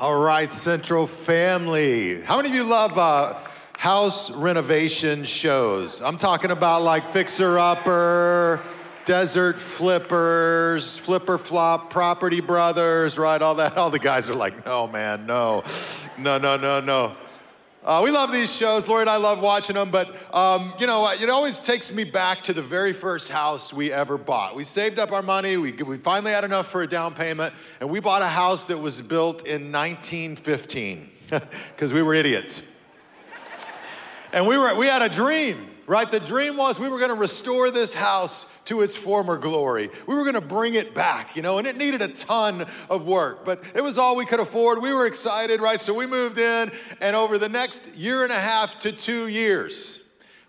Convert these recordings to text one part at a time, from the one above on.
All right, Central Family. How many of you love uh, house renovation shows? I'm talking about like Fixer Upper, Desert Flippers, Flip or Flop, Property Brothers, right? All that. All the guys are like, no, man, no, no, no, no, no. Uh, we love these shows. Lori and I love watching them, but um, you know, it always takes me back to the very first house we ever bought. We saved up our money, we, we finally had enough for a down payment, and we bought a house that was built in 1915 because we were idiots. and we, were, we had a dream, right? The dream was we were going to restore this house to its former glory. We were going to bring it back, you know, and it needed a ton of work, but it was all we could afford. We were excited, right? So we moved in, and over the next year and a half to two years,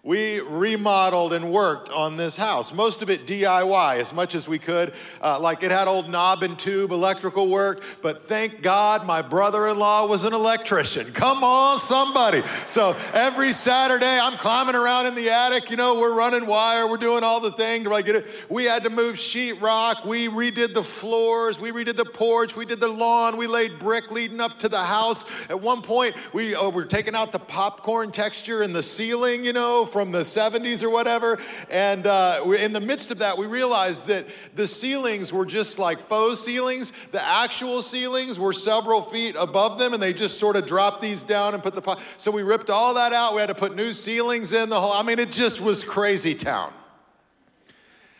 we remodeled and worked on this house. Most of it DIY as much as we could. Uh, like it had old knob and tube electrical work, but thank God my brother in law was an electrician. Come on, somebody. So every Saturday I'm climbing around in the attic, you know, we're running wire, we're doing all the things. Like we had to move sheetrock, we redid the floors, we redid the porch, we did the lawn, we laid brick leading up to the house. At one point, we uh, were taking out the popcorn texture in the ceiling, you know from the 70s or whatever. And uh, in the midst of that, we realized that the ceilings were just like faux ceilings. The actual ceilings were several feet above them, and they just sort of dropped these down and put the. So we ripped all that out. We had to put new ceilings in the whole. I mean, it just was crazy town.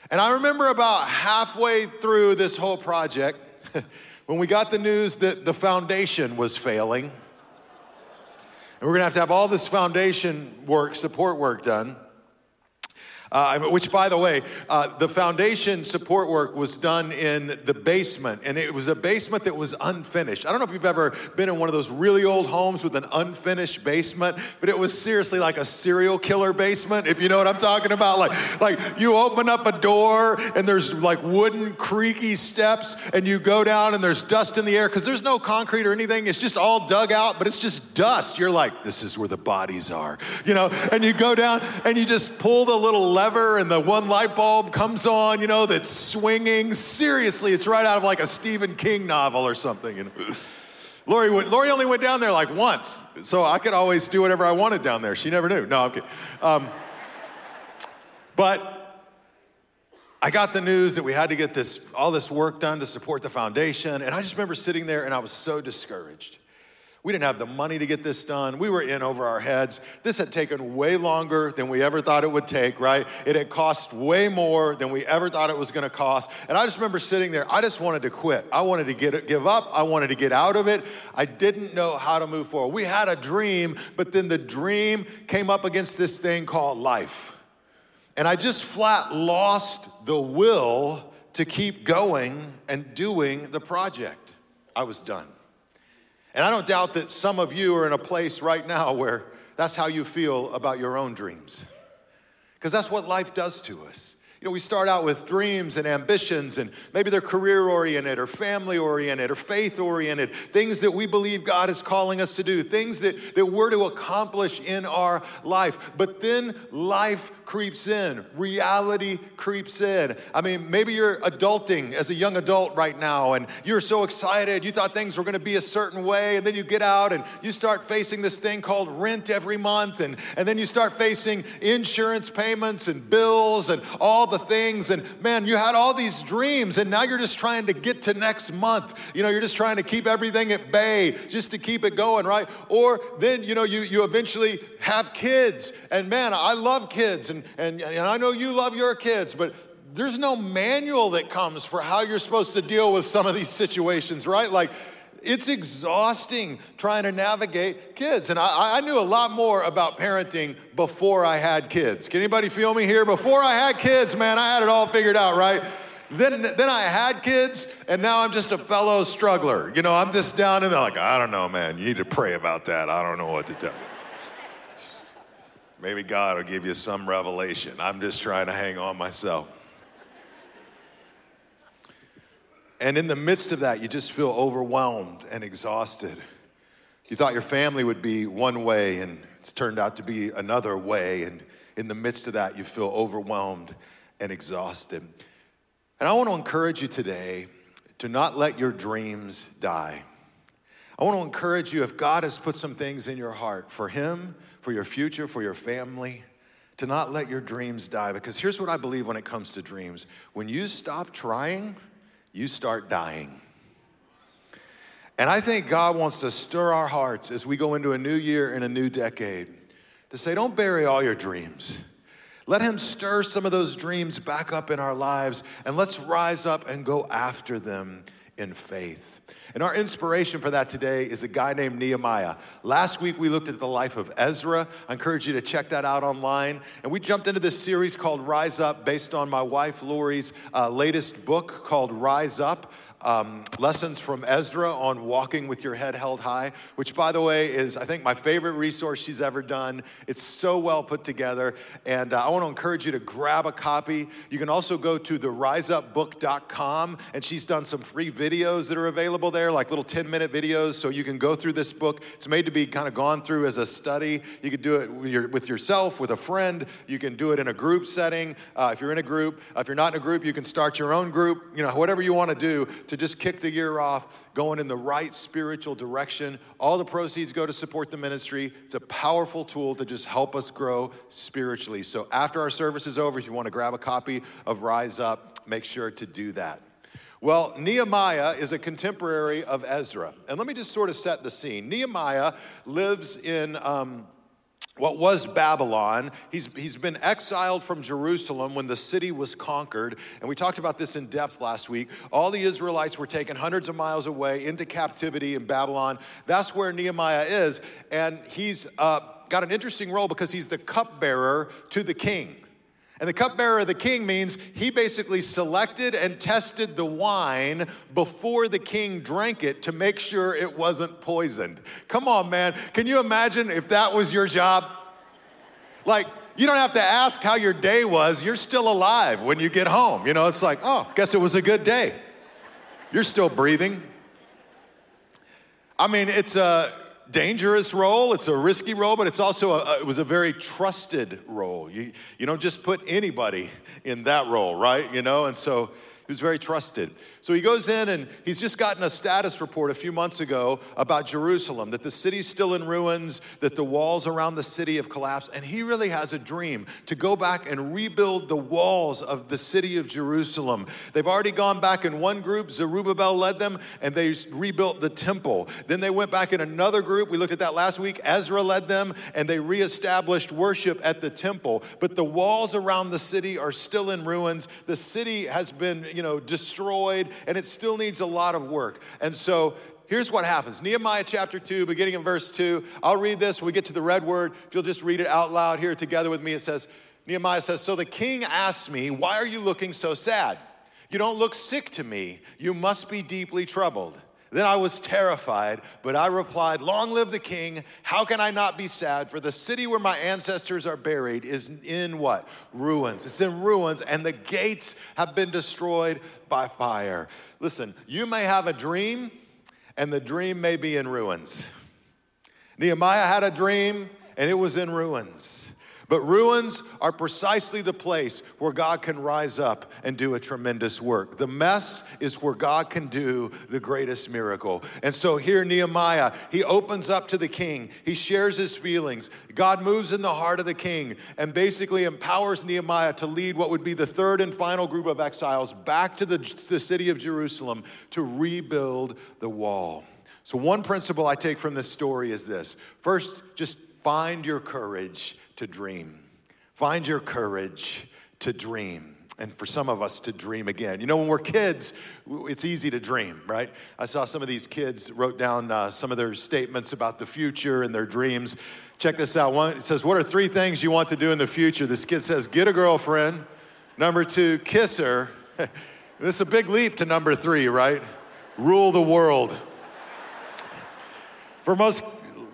And I remember about halfway through this whole project when we got the news that the foundation was failing. We're going to have to have all this foundation work, support work done. Uh, which, by the way, uh, the foundation support work was done in the basement, and it was a basement that was unfinished. I don't know if you've ever been in one of those really old homes with an unfinished basement, but it was seriously like a serial killer basement, if you know what I'm talking about. Like, like you open up a door, and there's like wooden, creaky steps, and you go down, and there's dust in the air because there's no concrete or anything. It's just all dug out, but it's just dust. You're like, this is where the bodies are, you know? And you go down, and you just pull the little lever and the one light bulb comes on, you know, that's swinging. Seriously, it's right out of like a Stephen King novel or something. Know? Lori, Lori only went down there like once, so I could always do whatever I wanted down there. She never knew. No, I'm kidding. Um, but I got the news that we had to get this all this work done to support the foundation, and I just remember sitting there and I was so discouraged. We didn't have the money to get this done. We were in over our heads. This had taken way longer than we ever thought it would take, right? It had cost way more than we ever thought it was going to cost. And I just remember sitting there. I just wanted to quit. I wanted to get give up. I wanted to get out of it. I didn't know how to move forward. We had a dream, but then the dream came up against this thing called life. And I just flat lost the will to keep going and doing the project. I was done. And I don't doubt that some of you are in a place right now where that's how you feel about your own dreams. Because that's what life does to us. You know, we start out with dreams and ambitions, and maybe they're career oriented or family oriented or faith oriented, things that we believe God is calling us to do, things that, that we're to accomplish in our life. But then life creeps in, reality creeps in. I mean, maybe you're adulting as a young adult right now, and you're so excited. You thought things were going to be a certain way, and then you get out and you start facing this thing called rent every month, and, and then you start facing insurance payments and bills and all the the things. And man, you had all these dreams, and now you're just trying to get to next month. You know, you're just trying to keep everything at bay just to keep it going, right? Or then, you know, you, you eventually have kids. And man, I love kids, and, and, and I know you love your kids, but there's no manual that comes for how you're supposed to deal with some of these situations, right? Like, it's exhausting trying to navigate kids. And I, I, knew a lot more about parenting before I had kids. Can anybody feel me here? Before I had kids, man, I had it all figured out, right? Then, then I had kids, and now I'm just a fellow struggler. You know, I'm just down in there like, I don't know, man. You need to pray about that. I don't know what to tell you. Maybe God will give you some revelation. I'm just trying to hang on myself. And in the midst of that, you just feel overwhelmed and exhausted. You thought your family would be one way, and it's turned out to be another way. And in the midst of that, you feel overwhelmed and exhausted. And I want to encourage you today to not let your dreams die. I want to encourage you if God has put some things in your heart for Him, for your future, for your family, to not let your dreams die. Because here's what I believe when it comes to dreams when you stop trying, you start dying. And I think God wants to stir our hearts as we go into a new year and a new decade to say, don't bury all your dreams. Let Him stir some of those dreams back up in our lives and let's rise up and go after them in faith. And our inspiration for that today is a guy named Nehemiah. Last week we looked at the life of Ezra. I encourage you to check that out online. And we jumped into this series called Rise Up based on my wife Lori's uh, latest book called Rise Up um, lessons from Ezra on walking with your head held high, which, by the way, is, I think, my favorite resource she's ever done. It's so well put together. And uh, I want to encourage you to grab a copy. You can also go to the riseupbook.com, and she's done some free videos that are available there, like little 10 minute videos. So you can go through this book. It's made to be kind of gone through as a study. You could do it with, your, with yourself, with a friend. You can do it in a group setting. Uh, if you're in a group, uh, if you're not in a group, you can start your own group. You know, whatever you want to do to to just kick the year off going in the right spiritual direction. All the proceeds go to support the ministry. It's a powerful tool to just help us grow spiritually. So after our service is over, if you want to grab a copy of Rise Up, make sure to do that. Well, Nehemiah is a contemporary of Ezra. And let me just sort of set the scene. Nehemiah lives in. Um, what was Babylon. He's, he's been exiled from Jerusalem when the city was conquered. And we talked about this in depth last week. All the Israelites were taken hundreds of miles away into captivity in Babylon. That's where Nehemiah is. And he's uh, got an interesting role because he's the cupbearer to the king. And the cupbearer of the king means he basically selected and tested the wine before the king drank it to make sure it wasn't poisoned. Come on, man. Can you imagine if that was your job? Like, you don't have to ask how your day was. You're still alive when you get home. You know, it's like, oh, guess it was a good day. You're still breathing. I mean, it's a dangerous role, it's a risky role, but it's also a, it was a very trusted role. You, you don't just put anybody in that role, right? You know, and so he was very trusted. So he goes in and he's just gotten a status report a few months ago about Jerusalem, that the city's still in ruins, that the walls around the city have collapsed. And he really has a dream to go back and rebuild the walls of the city of Jerusalem. They've already gone back in one group, Zerubbabel led them, and they rebuilt the temple. Then they went back in another group, we looked at that last week, Ezra led them, and they reestablished worship at the temple. But the walls around the city are still in ruins. The city has been, you know, destroyed and it still needs a lot of work. And so here's what happens Nehemiah chapter 2, beginning in verse 2. I'll read this when we get to the red word. If you'll just read it out loud here together with me, it says, Nehemiah says, So the king asked me, Why are you looking so sad? You don't look sick to me. You must be deeply troubled. Then I was terrified, but I replied, Long live the king. How can I not be sad? For the city where my ancestors are buried is in what? Ruins. It's in ruins, and the gates have been destroyed by fire. Listen, you may have a dream, and the dream may be in ruins. Nehemiah had a dream, and it was in ruins. But ruins are precisely the place where God can rise up and do a tremendous work. The mess is where God can do the greatest miracle. And so here, Nehemiah, he opens up to the king. He shares his feelings. God moves in the heart of the king and basically empowers Nehemiah to lead what would be the third and final group of exiles back to the, the city of Jerusalem to rebuild the wall. So, one principle I take from this story is this first, just find your courage to dream. Find your courage to dream. And for some of us to dream again. You know, when we're kids, it's easy to dream, right? I saw some of these kids wrote down uh, some of their statements about the future and their dreams. Check this out. One, it says, What are three things you want to do in the future? This kid says, Get a girlfriend. Number two, kiss her. this is a big leap to number three, right? Rule the world. For most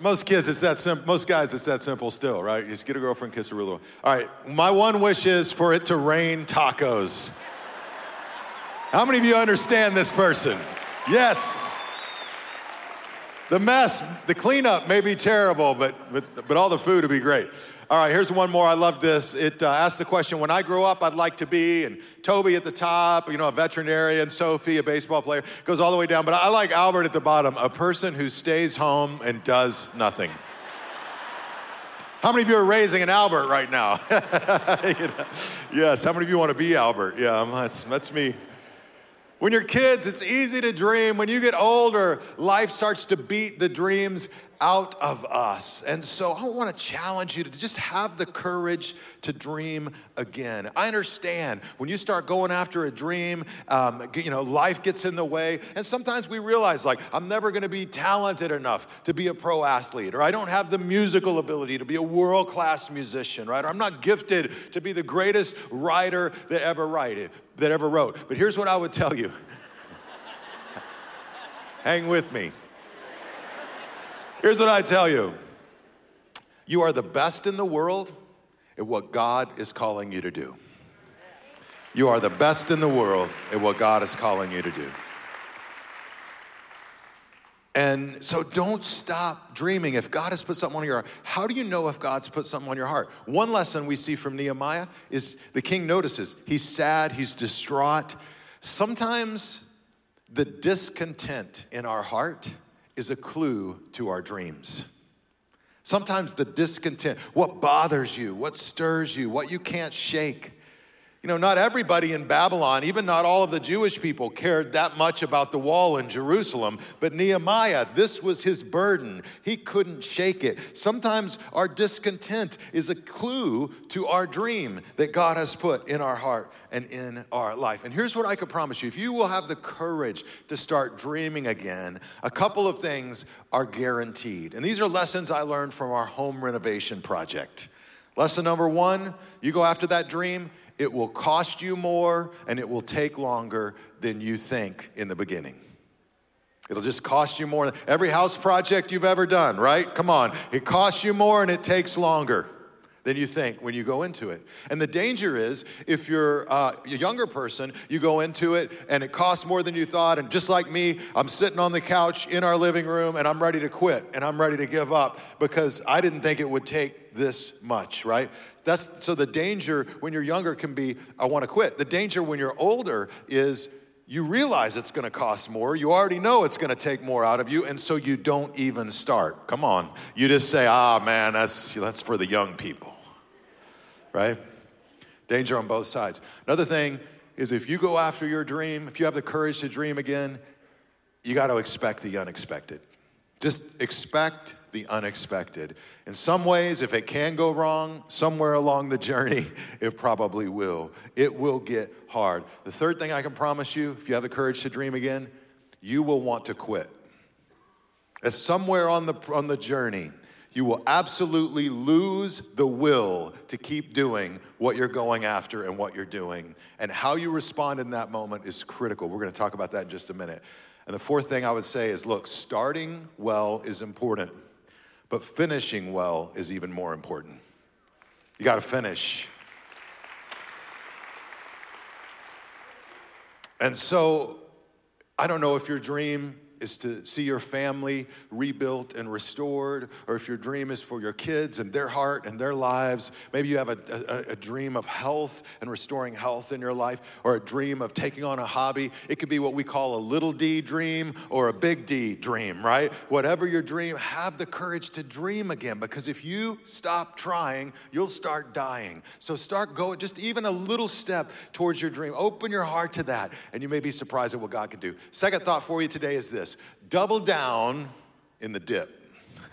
most kids, it's that simple. Most guys, it's that simple still, right? You just get a girlfriend, kiss her real well. All right, my one wish is for it to rain tacos. How many of you understand this person? Yes. The mess, the cleanup may be terrible, but, but, but all the food would be great. All right, here's one more. I love this. It uh, asks the question When I grow up, I'd like to be, and Toby at the top, you know, a veterinarian, Sophie, a baseball player, goes all the way down. But I like Albert at the bottom, a person who stays home and does nothing. How many of you are raising an Albert right now? you know? Yes, how many of you want to be Albert? Yeah, that's, that's me. When you're kids, it's easy to dream. When you get older, life starts to beat the dreams out of us. And so I want to challenge you to just have the courage to dream again. I understand when you start going after a dream, um, you know, life gets in the way. And sometimes we realize, like, I'm never going to be talented enough to be a pro athlete, or I don't have the musical ability to be a world class musician, right? Or I'm not gifted to be the greatest writer that ever wrote, that ever wrote. But here's what I would tell you. Hang with me. Here's what I tell you you are the best in the world at what God is calling you to do. You are the best in the world at what God is calling you to do. And so don't stop dreaming. If God has put something on your heart, how do you know if God's put something on your heart? One lesson we see from Nehemiah is the king notices he's sad, he's distraught. Sometimes the discontent in our heart is a clue to our dreams. Sometimes the discontent, what bothers you, what stirs you, what you can't shake, you know, not everybody in Babylon, even not all of the Jewish people, cared that much about the wall in Jerusalem. But Nehemiah, this was his burden. He couldn't shake it. Sometimes our discontent is a clue to our dream that God has put in our heart and in our life. And here's what I can promise you if you will have the courage to start dreaming again, a couple of things are guaranteed. And these are lessons I learned from our home renovation project. Lesson number one you go after that dream it will cost you more and it will take longer than you think in the beginning. It'll just cost you more. Every house project you've ever done, right? Come on. It costs you more and it takes longer than you think when you go into it. And the danger is if you're uh, a younger person, you go into it and it costs more than you thought. And just like me, I'm sitting on the couch in our living room and I'm ready to quit and I'm ready to give up because I didn't think it would take this much, right? That's so the danger when you're younger can be, I want to quit. The danger when you're older is you realize it's going to cost more. You already know it's going to take more out of you, and so you don't even start. Come on. You just say, ah, man, that's, that's for the young people, right? Danger on both sides. Another thing is if you go after your dream, if you have the courage to dream again, you got to expect the unexpected. Just expect the unexpected. In some ways, if it can go wrong, somewhere along the journey, it probably will. It will get hard. The third thing I can promise you, if you have the courage to dream again, you will want to quit. As somewhere on the, on the journey, you will absolutely lose the will to keep doing what you're going after and what you're doing. And how you respond in that moment is critical. We're going to talk about that in just a minute. And the fourth thing I would say is look, starting well is important. But finishing well is even more important. You got to finish. And so, I don't know if your dream is to see your family rebuilt and restored, or if your dream is for your kids and their heart and their lives, maybe you have a, a, a, dream of health and restoring health in your life, or a dream of taking on a hobby. It could be what we call a little d dream or a big D dream, right? Whatever your dream, have the courage to dream again, because if you stop trying, you'll start dying. So start going just even a little step towards your dream. Open your heart to that, and you may be surprised at what God can do. Second thought for you today is this double down in the dip.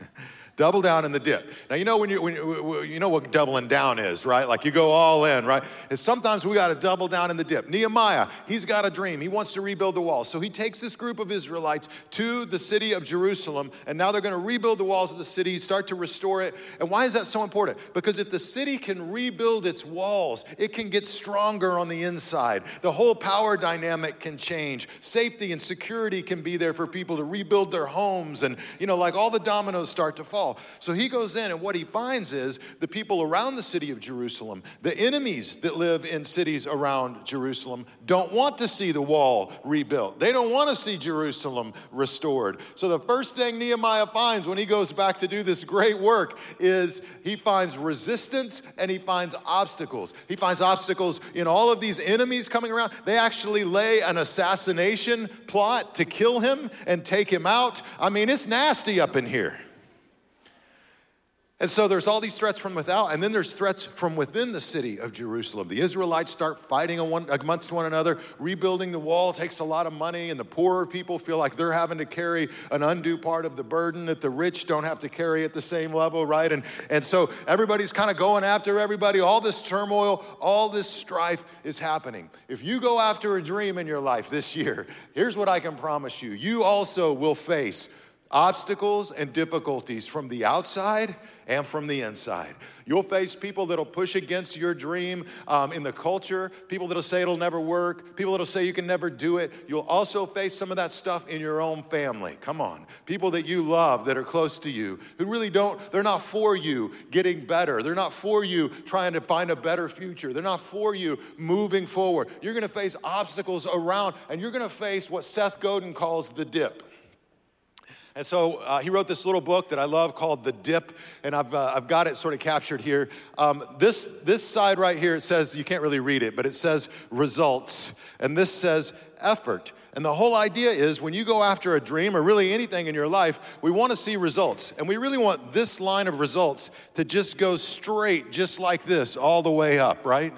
Double down in the dip. Now you know when you when you, you know what doubling down is, right? Like you go all in, right? And sometimes we got to double down in the dip. Nehemiah, he's got a dream. He wants to rebuild the wall. So he takes this group of Israelites to the city of Jerusalem, and now they're going to rebuild the walls of the city, start to restore it. And why is that so important? Because if the city can rebuild its walls, it can get stronger on the inside. The whole power dynamic can change. Safety and security can be there for people to rebuild their homes, and you know, like all the dominoes start to fall. So he goes in, and what he finds is the people around the city of Jerusalem, the enemies that live in cities around Jerusalem, don't want to see the wall rebuilt. They don't want to see Jerusalem restored. So the first thing Nehemiah finds when he goes back to do this great work is he finds resistance and he finds obstacles. He finds obstacles in all of these enemies coming around. They actually lay an assassination plot to kill him and take him out. I mean, it's nasty up in here. And so there's all these threats from without, and then there's threats from within the city of Jerusalem. The Israelites start fighting amongst one another. Rebuilding the wall takes a lot of money, and the poorer people feel like they're having to carry an undue part of the burden that the rich don't have to carry at the same level, right? And, and so everybody's kind of going after everybody. All this turmoil, all this strife is happening. If you go after a dream in your life this year, here's what I can promise you you also will face obstacles and difficulties from the outside and from the inside. You'll face people that'll push against your dream um, in the culture, people that'll say it'll never work, people that'll say you can never do it. You'll also face some of that stuff in your own family. Come on. People that you love that are close to you who really don't, they're not for you getting better. They're not for you trying to find a better future. They're not for you moving forward. You're gonna face obstacles around, and you're gonna face what Seth Godin calls the dip. And so uh, he wrote this little book that I love called The Dip, and I've, uh, I've got it sort of captured here. Um, this, this side right here, it says, you can't really read it, but it says results, and this says effort. And the whole idea is when you go after a dream or really anything in your life, we want to see results. And we really want this line of results to just go straight, just like this, all the way up, right?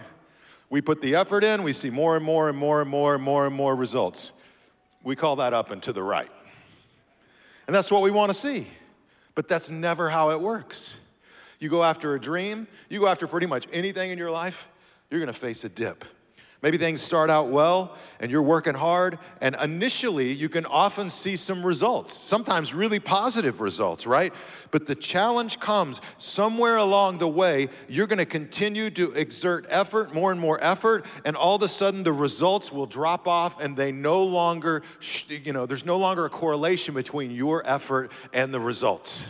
We put the effort in, we see more and more and more and more and more and more results. We call that up and to the right. And that's what we want to see. But that's never how it works. You go after a dream, you go after pretty much anything in your life, you're going to face a dip. Maybe things start out well and you're working hard, and initially you can often see some results, sometimes really positive results, right? But the challenge comes somewhere along the way, you're gonna continue to exert effort, more and more effort, and all of a sudden the results will drop off and they no longer, you know, there's no longer a correlation between your effort and the results.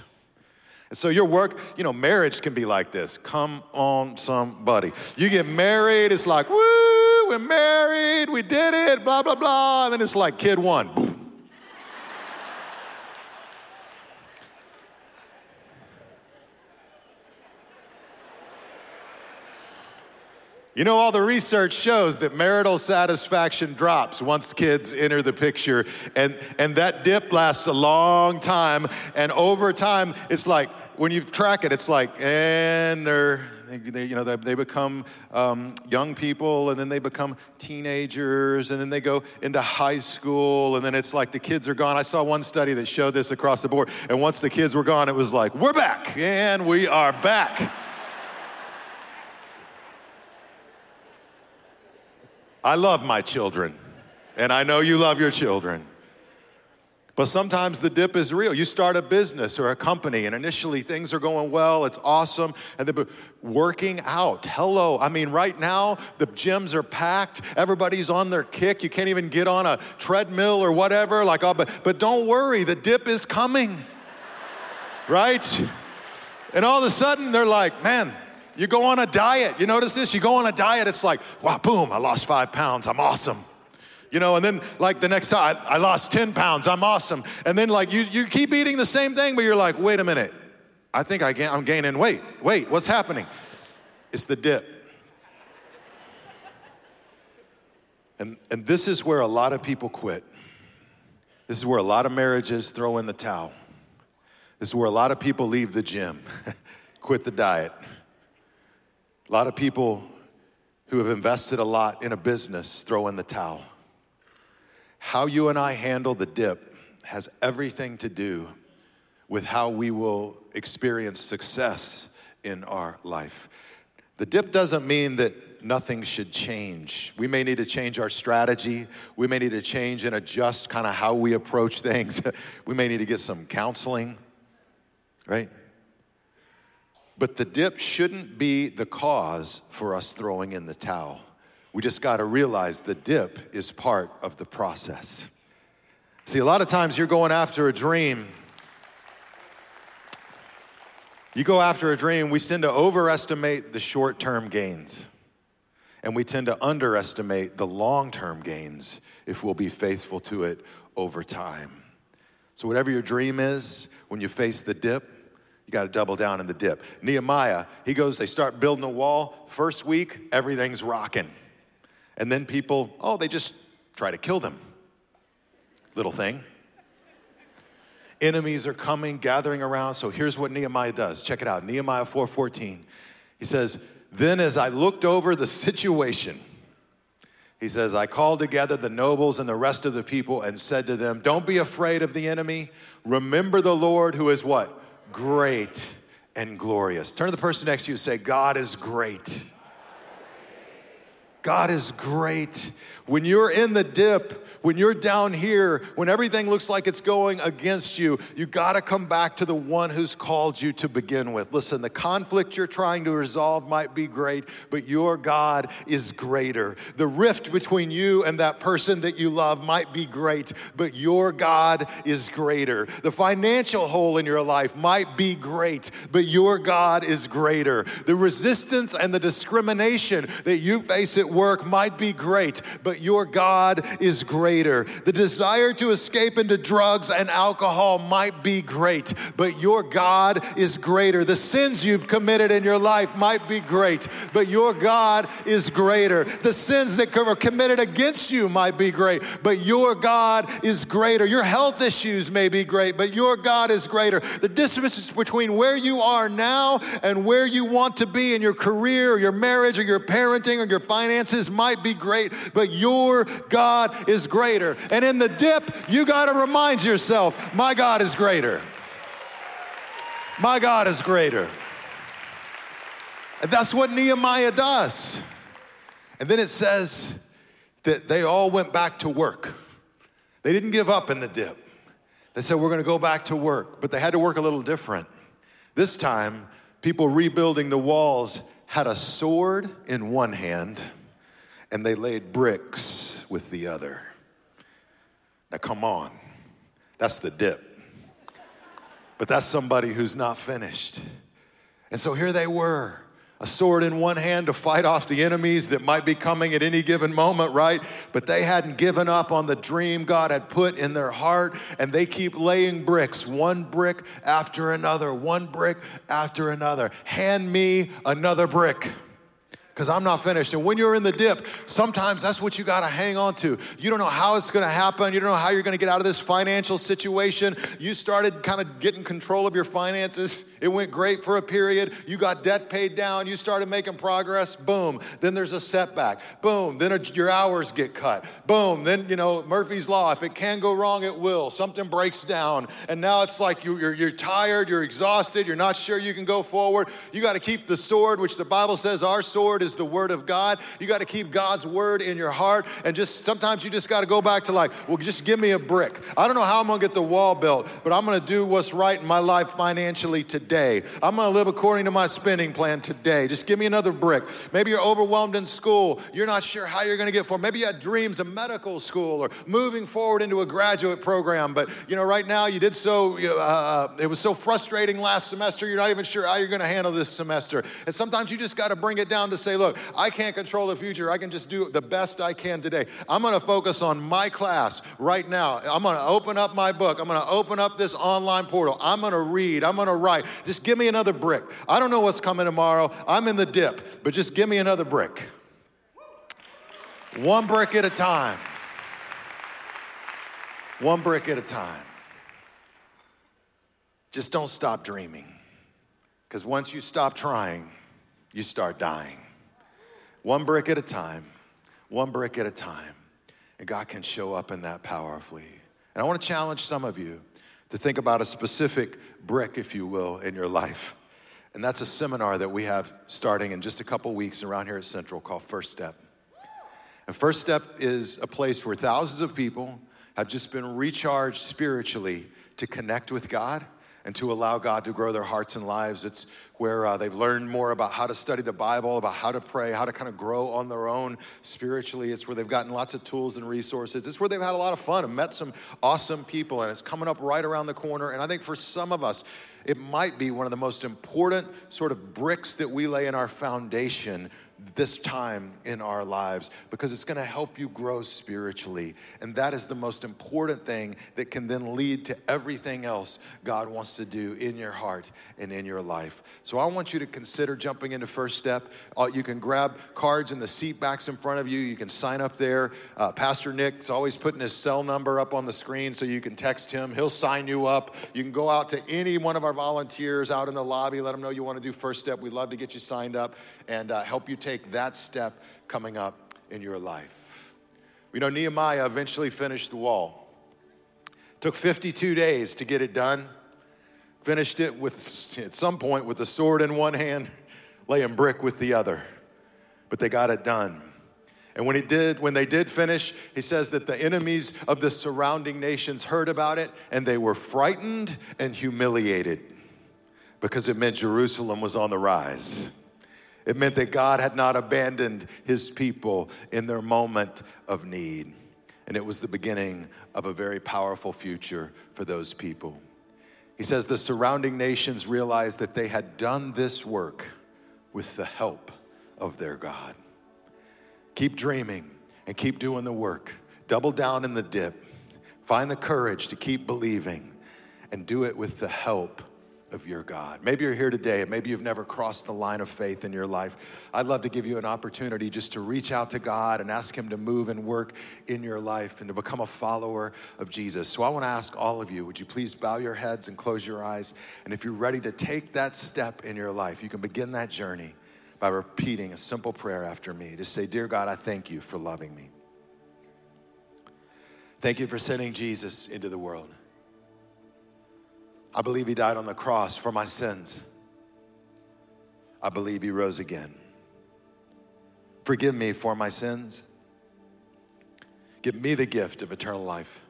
And so your work, you know, marriage can be like this. Come on, somebody. You get married, it's like, woo, we're married, we did it, blah, blah, blah. And then it's like kid one. Boom. You know, all the research shows that marital satisfaction drops once kids enter the picture, and, and that dip lasts a long time. And over time, it's like when you track it, it's like, and they're, they, you know, they, they become um, young people, and then they become teenagers, and then they go into high school, and then it's like the kids are gone. I saw one study that showed this across the board, and once the kids were gone, it was like, we're back, and we are back. I love my children, and I know you love your children. But sometimes the dip is real. You start a business or a company, and initially things are going well, it's awesome, and then working out. Hello. I mean, right now, the gyms are packed, everybody's on their kick. You can't even get on a treadmill or whatever. Like, oh, but, but don't worry, the dip is coming, right? And all of a sudden, they're like, man, you go on a diet. You notice this? You go on a diet, it's like, wow, boom, I lost five pounds. I'm awesome you know, and then like the next time I, I lost 10 pounds, I'm awesome. And then like you, you keep eating the same thing, but you're like, wait a minute, I think I I'm gaining weight. Wait, what's happening? It's the dip. And, and this is where a lot of people quit. This is where a lot of marriages throw in the towel. This is where a lot of people leave the gym, quit the diet. A lot of people who have invested a lot in a business throw in the towel. How you and I handle the dip has everything to do with how we will experience success in our life. The dip doesn't mean that nothing should change. We may need to change our strategy. We may need to change and adjust kind of how we approach things. we may need to get some counseling, right? But the dip shouldn't be the cause for us throwing in the towel. We just got to realize the dip is part of the process. See, a lot of times you're going after a dream You go after a dream, we tend to overestimate the short term gains. And we tend to underestimate the long term gains if we'll be faithful to it over time. So, whatever your dream is, when you face the dip, you got to double down in the dip. Nehemiah, he goes, they start building the wall. First week, everything's rocking. And then people, oh, they just try to kill them. Little thing. Enemies are coming, gathering around. So here's what Nehemiah does. Check it out. Nehemiah 4:14. He says, "Then as I looked over the situation, he says, I called together the nobles and the rest of the people and said to them, Don't be afraid of the enemy. Remember the Lord who is what? Great and glorious. Turn to the person next to you and say, God is great. God is great. When you're in the dip, when you're down here, when everything looks like it's going against you, you got to come back to the one who's called you to begin with. Listen, the conflict you're trying to resolve might be great, but your God is greater. The rift between you and that person that you love might be great, but your God is greater. The financial hole in your life might be great, but your God is greater. The resistance and the discrimination that you face at work might be great, but your God is greater. The desire to escape into drugs and alcohol might be great, but your God is greater. The sins you've committed in your life might be great, but your God is greater. The sins that are committed against you might be great, but your God is greater. Your health issues may be great, but your God is greater. The distance between where you are now and where you want to be in your career or your marriage or your parenting or your finances might be great, but your God is greater greater. And in the dip, you got to remind yourself, my God is greater. My God is greater. And that's what Nehemiah does. And then it says that they all went back to work. They didn't give up in the dip. They said, We're going to go back to work, but they had to work a little different. This time, people rebuilding the walls had a sword in one hand and they laid bricks with the other. Now, come on. That's the dip. But that's somebody who's not finished. And so here they were, a sword in one hand to fight off the enemies that might be coming at any given moment, right? But they hadn't given up on the dream God had put in their heart, and they keep laying bricks, one brick after another, one brick after another. Hand me another brick because I'm not finished. And when you're in the dip, sometimes that's what you got to hang on to. You don't know how it's going to happen. You don't know how you're going to get out of this financial situation. You started kind of getting control of your finances. It went great for a period. You got debt paid down. You started making progress. Boom. Then there's a setback. Boom. Then your hours get cut. Boom. Then, you know, Murphy's Law. If it can go wrong, it will. Something breaks down. And now it's like you, are you're tired. You're exhausted. You're not sure you can go forward. You got to keep the sword, which the Bible says our sword is is the Word of God. You got to keep God's Word in your heart. And just sometimes you just got to go back to like, well, just give me a brick. I don't know how I'm going to get the wall built, but I'm going to do what's right in my life financially today. I'm going to live according to my spending plan today. Just give me another brick. Maybe you're overwhelmed in school. You're not sure how you're going to get forward. Maybe you had dreams of medical school or moving forward into a graduate program, but you know, right now you did so, uh, it was so frustrating last semester, you're not even sure how you're going to handle this semester. And sometimes you just got to bring it down to say, look, I can't control the future. I can just do the best I can today. I'm going to focus on my class right now. I'm going to open up my book. I'm going to open up this online portal. I'm going to read. I'm going to write. Just give me another brick. I don't know what's coming tomorrow. I'm in the dip, but just give me another brick. One brick at a time. One brick at a time. Just don't stop dreaming. Because once you stop trying, you start dying. One brick at a time, one brick at a time. And God can show up in that powerfully. And I want to challenge some of you to think about a specific brick, if you will, in your life. And that's a seminar that we have starting in just a couple weeks around here at Central called First Step. And First Step is a place where thousands of people have just been recharged spiritually to connect with God and to allow God to grow their hearts and lives. It's where uh, they've learned more about how to study the Bible, about how to pray, how to kind of grow on their own spiritually. It's where they've gotten lots of tools and resources. It's where they've had a lot of fun and met some awesome people, and it's coming up right around the corner. And I think for some of us, it might be one of the most important sort of bricks that we lay in our foundation this time in our lives because it's going to help you grow spiritually. And that is the most important thing that can then lead to everything else God wants to do in your heart and in your life. So I want you to consider jumping into First Step. Uh, you can grab cards in the seat backs in front of you. You can sign up there. Uh, Pastor Nick's always putting his cell number up on the screen so you can text him. He'll sign you up. You can go out to any one of our volunteers out in the lobby, let them know you want to do First Step. We'd love to get you signed up and uh, help you take take that step coming up in your life. We know Nehemiah eventually finished the wall. It took 52 days to get it done. Finished it with, at some point, with the sword in one hand, laying brick with the other. But they got it done. And when he did, when they did finish, he says that the enemies of the surrounding nations heard about it and they were frightened and humiliated because it meant Jerusalem was on the rise. It meant that God had not abandoned his people in their moment of need. And it was the beginning of a very powerful future for those people. He says the surrounding nations realized that they had done this work with the help of their God. Keep dreaming and keep doing the work. Double down in the dip. Find the courage to keep believing and do it with the help of your God. Maybe you're here today, and maybe you've never crossed the line of faith in your life. I'd love to give you an opportunity just to reach out to God and ask Him to move and work in your life and to become a follower of Jesus. So I want to ask all of you would you please bow your heads and close your eyes? And if you're ready to take that step in your life, you can begin that journey by repeating a simple prayer after me. Just say, Dear God, I thank you for loving me. Thank you for sending Jesus into the world. I believe he died on the cross for my sins. I believe he rose again. Forgive me for my sins. Give me the gift of eternal life.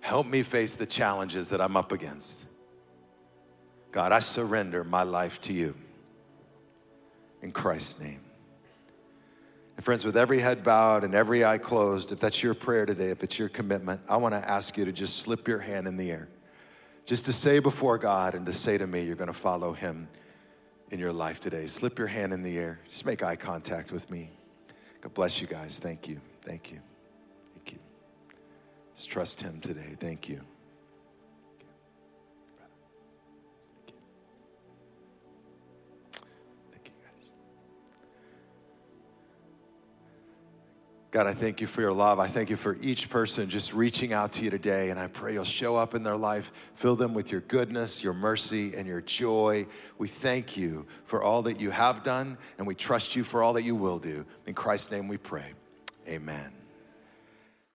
Help me face the challenges that I'm up against. God, I surrender my life to you. In Christ's name. And friends, with every head bowed and every eye closed, if that's your prayer today, if it's your commitment, I want to ask you to just slip your hand in the air just to say before God and to say to me, you're going to follow Him in your life today. Slip your hand in the air. Just make eye contact with me. God bless you guys. Thank you. Thank you. Thank you. Let's trust Him today. Thank you. God, I thank you for your love. I thank you for each person just reaching out to you today. And I pray you'll show up in their life, fill them with your goodness, your mercy, and your joy. We thank you for all that you have done, and we trust you for all that you will do. In Christ's name we pray. Amen.